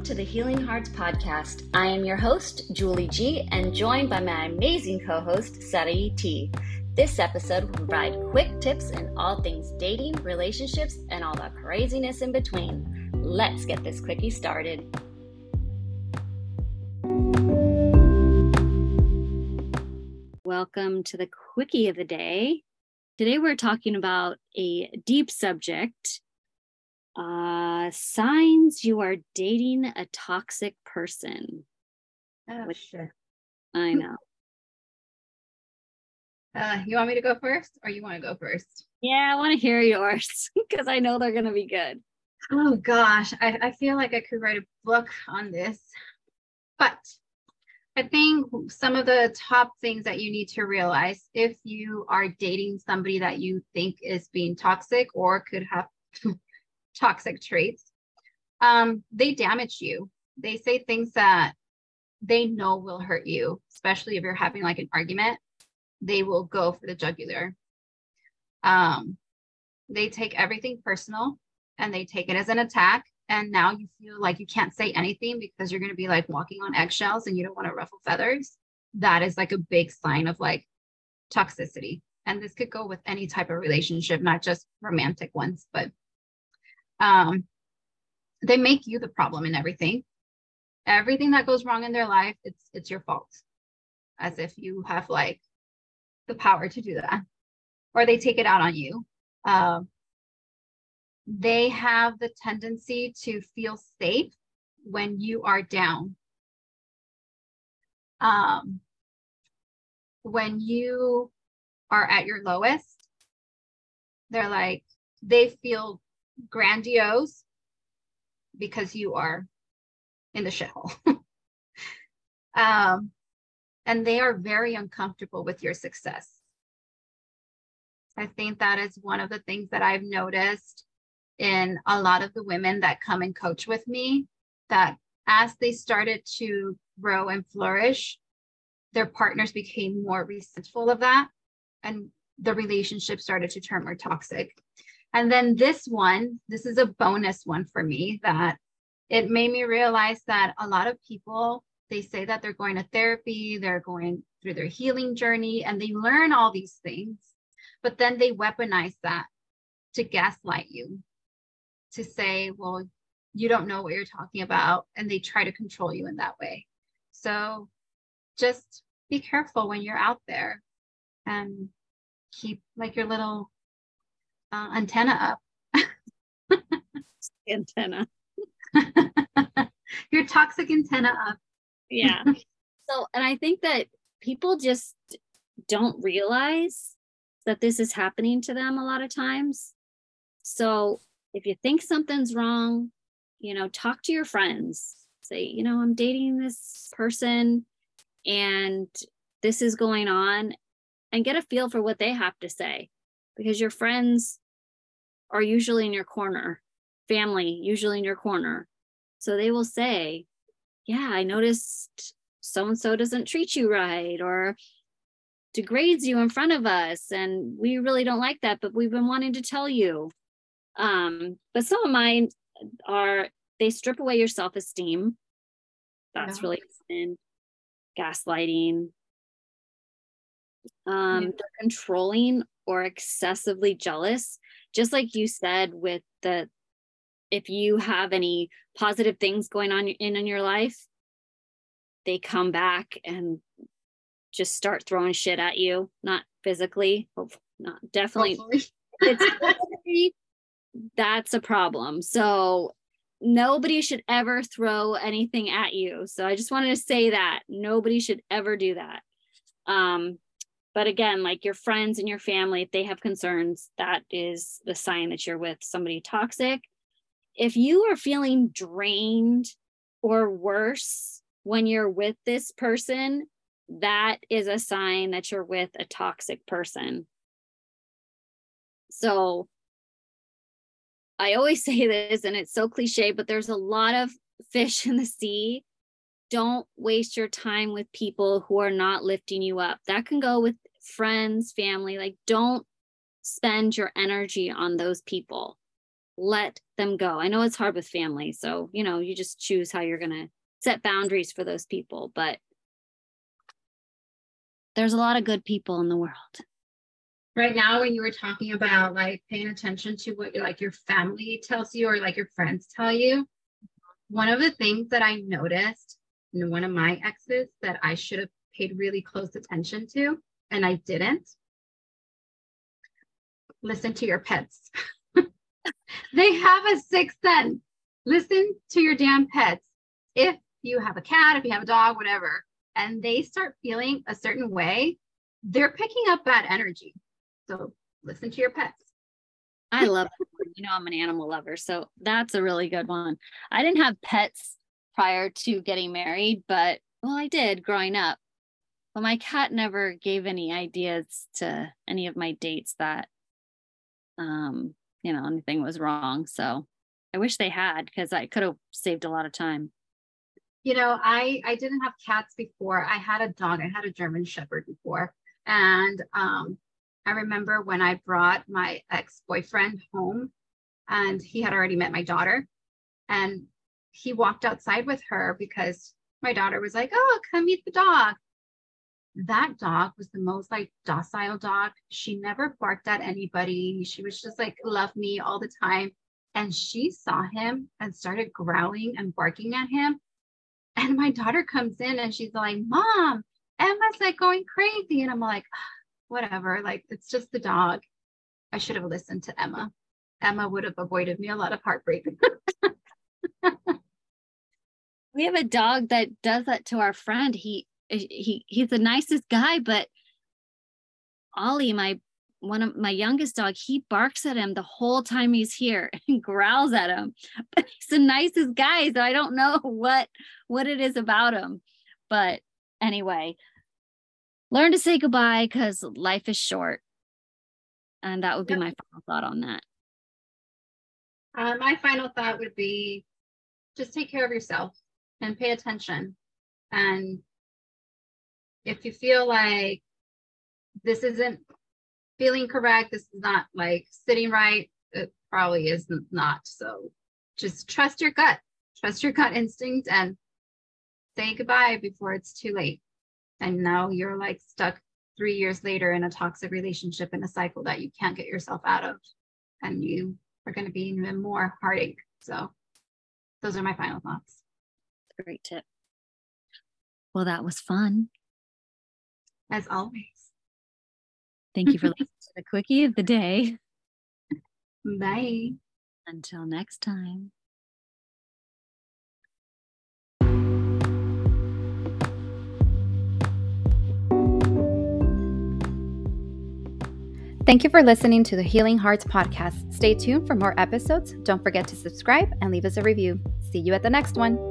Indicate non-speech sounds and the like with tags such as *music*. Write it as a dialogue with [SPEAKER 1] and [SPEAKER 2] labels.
[SPEAKER 1] Welcome to the Healing Hearts podcast. I am your host, Julie G, and joined by my amazing co host, Sarai T. This episode will provide quick tips in all things dating, relationships, and all the craziness in between. Let's get this quickie started. Welcome to the quickie of the day. Today we're talking about a deep subject uh, signs you are dating a toxic person.
[SPEAKER 2] Oh, shit.
[SPEAKER 1] I know.
[SPEAKER 2] Uh, you want me to go first or you want to go first?
[SPEAKER 1] Yeah, I want to hear yours *laughs* because I know they're going to be good.
[SPEAKER 2] Oh gosh, I, I feel like I could write a book on this. But I think some of the top things that you need to realize if you are dating somebody that you think is being toxic or could have *laughs* toxic traits, um, they damage you. They say things that they know will hurt you, especially if you're having like an argument. They will go for the jugular. Um, they take everything personal and they take it as an attack. And now you feel like you can't say anything because you're going to be like walking on eggshells and you don't want to ruffle feathers. That is like a big sign of like toxicity. And this could go with any type of relationship, not just romantic ones, but um, they make you the problem in everything. Everything that goes wrong in their life, it's it's your fault. As if you have like the power to do that. Or they take it out on you. Um, they have the tendency to feel safe when you are down. Um, when you are at your lowest, they're like, they feel grandiose because you are in the shithole. *laughs* um, and they are very uncomfortable with your success. I think that is one of the things that I've noticed in a lot of the women that come and coach with me that as they started to grow and flourish, their partners became more resentful of that and the relationship started to turn more toxic. And then this one, this is a bonus one for me that it made me realize that a lot of people, they say that they're going to therapy, they're going through their healing journey, and they learn all these things, but then they weaponize that to gaslight you, to say, well, you don't know what you're talking about, and they try to control you in that way. So just be careful when you're out there and keep like your little uh, antenna up. *laughs*
[SPEAKER 1] antenna. *laughs*
[SPEAKER 2] Your toxic antenna up.
[SPEAKER 1] yeah. *laughs* So, and I think that people just don't realize that this is happening to them a lot of times. So, if you think something's wrong, you know, talk to your friends. Say, you know, I'm dating this person and this is going on and get a feel for what they have to say because your friends are usually in your corner, family usually in your corner. So they will say, Yeah, I noticed so and so doesn't treat you right or degrades you in front of us. And we really don't like that, but we've been wanting to tell you. Um, but some of mine are they strip away your self esteem. That's yeah. really common. Gaslighting. Um, yeah. They're controlling or excessively jealous just like you said with the if you have any positive things going on in, in your life they come back and just start throwing shit at you not physically not definitely it's *laughs* that's a problem. So nobody should ever throw anything at you. So i just wanted to say that. Nobody should ever do that. Um but again like your friends and your family if they have concerns that is the sign that you're with somebody toxic. If you are feeling drained or worse when you're with this person that is a sign that you're with a toxic person. So i always *laughs* say this and it's so cliche but there's a lot of fish in the sea. Don't waste your time with people who are not lifting you up. That can go with friends, family. Like, don't spend your energy on those people. let them go. I know it's hard with family. So, you know, you just choose how you're going to set boundaries for those people. But there's a lot of good people in the world.
[SPEAKER 2] Right now, when you were talking about like paying attention to what you like your family tells you or like your friends tell you, one of the things that I noticed in one of my exes that I should have paid really close attention to, and I didn't. Listen to your pets. *laughs* they have a sixth sense. Listen to your damn pets. If you have a cat, if you have a dog, whatever, and they start feeling a certain way, they're picking up bad energy. So listen to your pets.
[SPEAKER 1] I love it. You know, I'm an animal lover. So that's a really good one. I didn't have pets prior to getting married, but well, I did growing up. But my cat never gave any ideas to any of my dates that um, you know, anything was wrong. So I wish they had because I could have saved a lot of time.
[SPEAKER 2] You know, I I didn't have cats before. I had a dog. I had a German Shepherd before, and um, I remember when I brought my ex boyfriend home, and he had already met my daughter, and he walked outside with her because my daughter was like, "Oh, come meet the dog." That dog was the most like docile dog. She never barked at anybody. She was just like, love me all the time. And she saw him and started growling and barking at him. And my daughter comes in and she's like, Mom, Emma's like going crazy. And I'm like, ah, whatever. Like, it's just the dog. I should have listened to Emma. Emma would have avoided me a lot of heartbreak. *laughs*
[SPEAKER 1] we have a dog that does that to our friend. He he he's the nicest guy, but Ollie, my one of my youngest dog, he barks at him the whole time he's here *laughs* and growls at him. *laughs* But he's the nicest guy, so I don't know *laughs* what what it is about him. But anyway, learn to say goodbye because life is short. And that would be yep. my final thought on that.
[SPEAKER 2] Uh, my final thought would be just take care of yourself and pay attention and if you feel like this isn't feeling correct, this is not like sitting right, it probably is not. So just trust your gut, trust your gut instinct and say goodbye before it's too late. And now you're like stuck three years later in a toxic relationship in a cycle that you can't get yourself out of. And you are going to be even more heartache. So those are my final thoughts.
[SPEAKER 1] Great tip. Well, that was fun
[SPEAKER 2] as always.
[SPEAKER 1] Thank you for listening to the quickie of the day.
[SPEAKER 2] Bye.
[SPEAKER 1] Until next time.
[SPEAKER 3] Thank you for listening to the Healing Hearts podcast. Stay tuned for more episodes. Don't forget to subscribe and leave us a review. See you at the next one.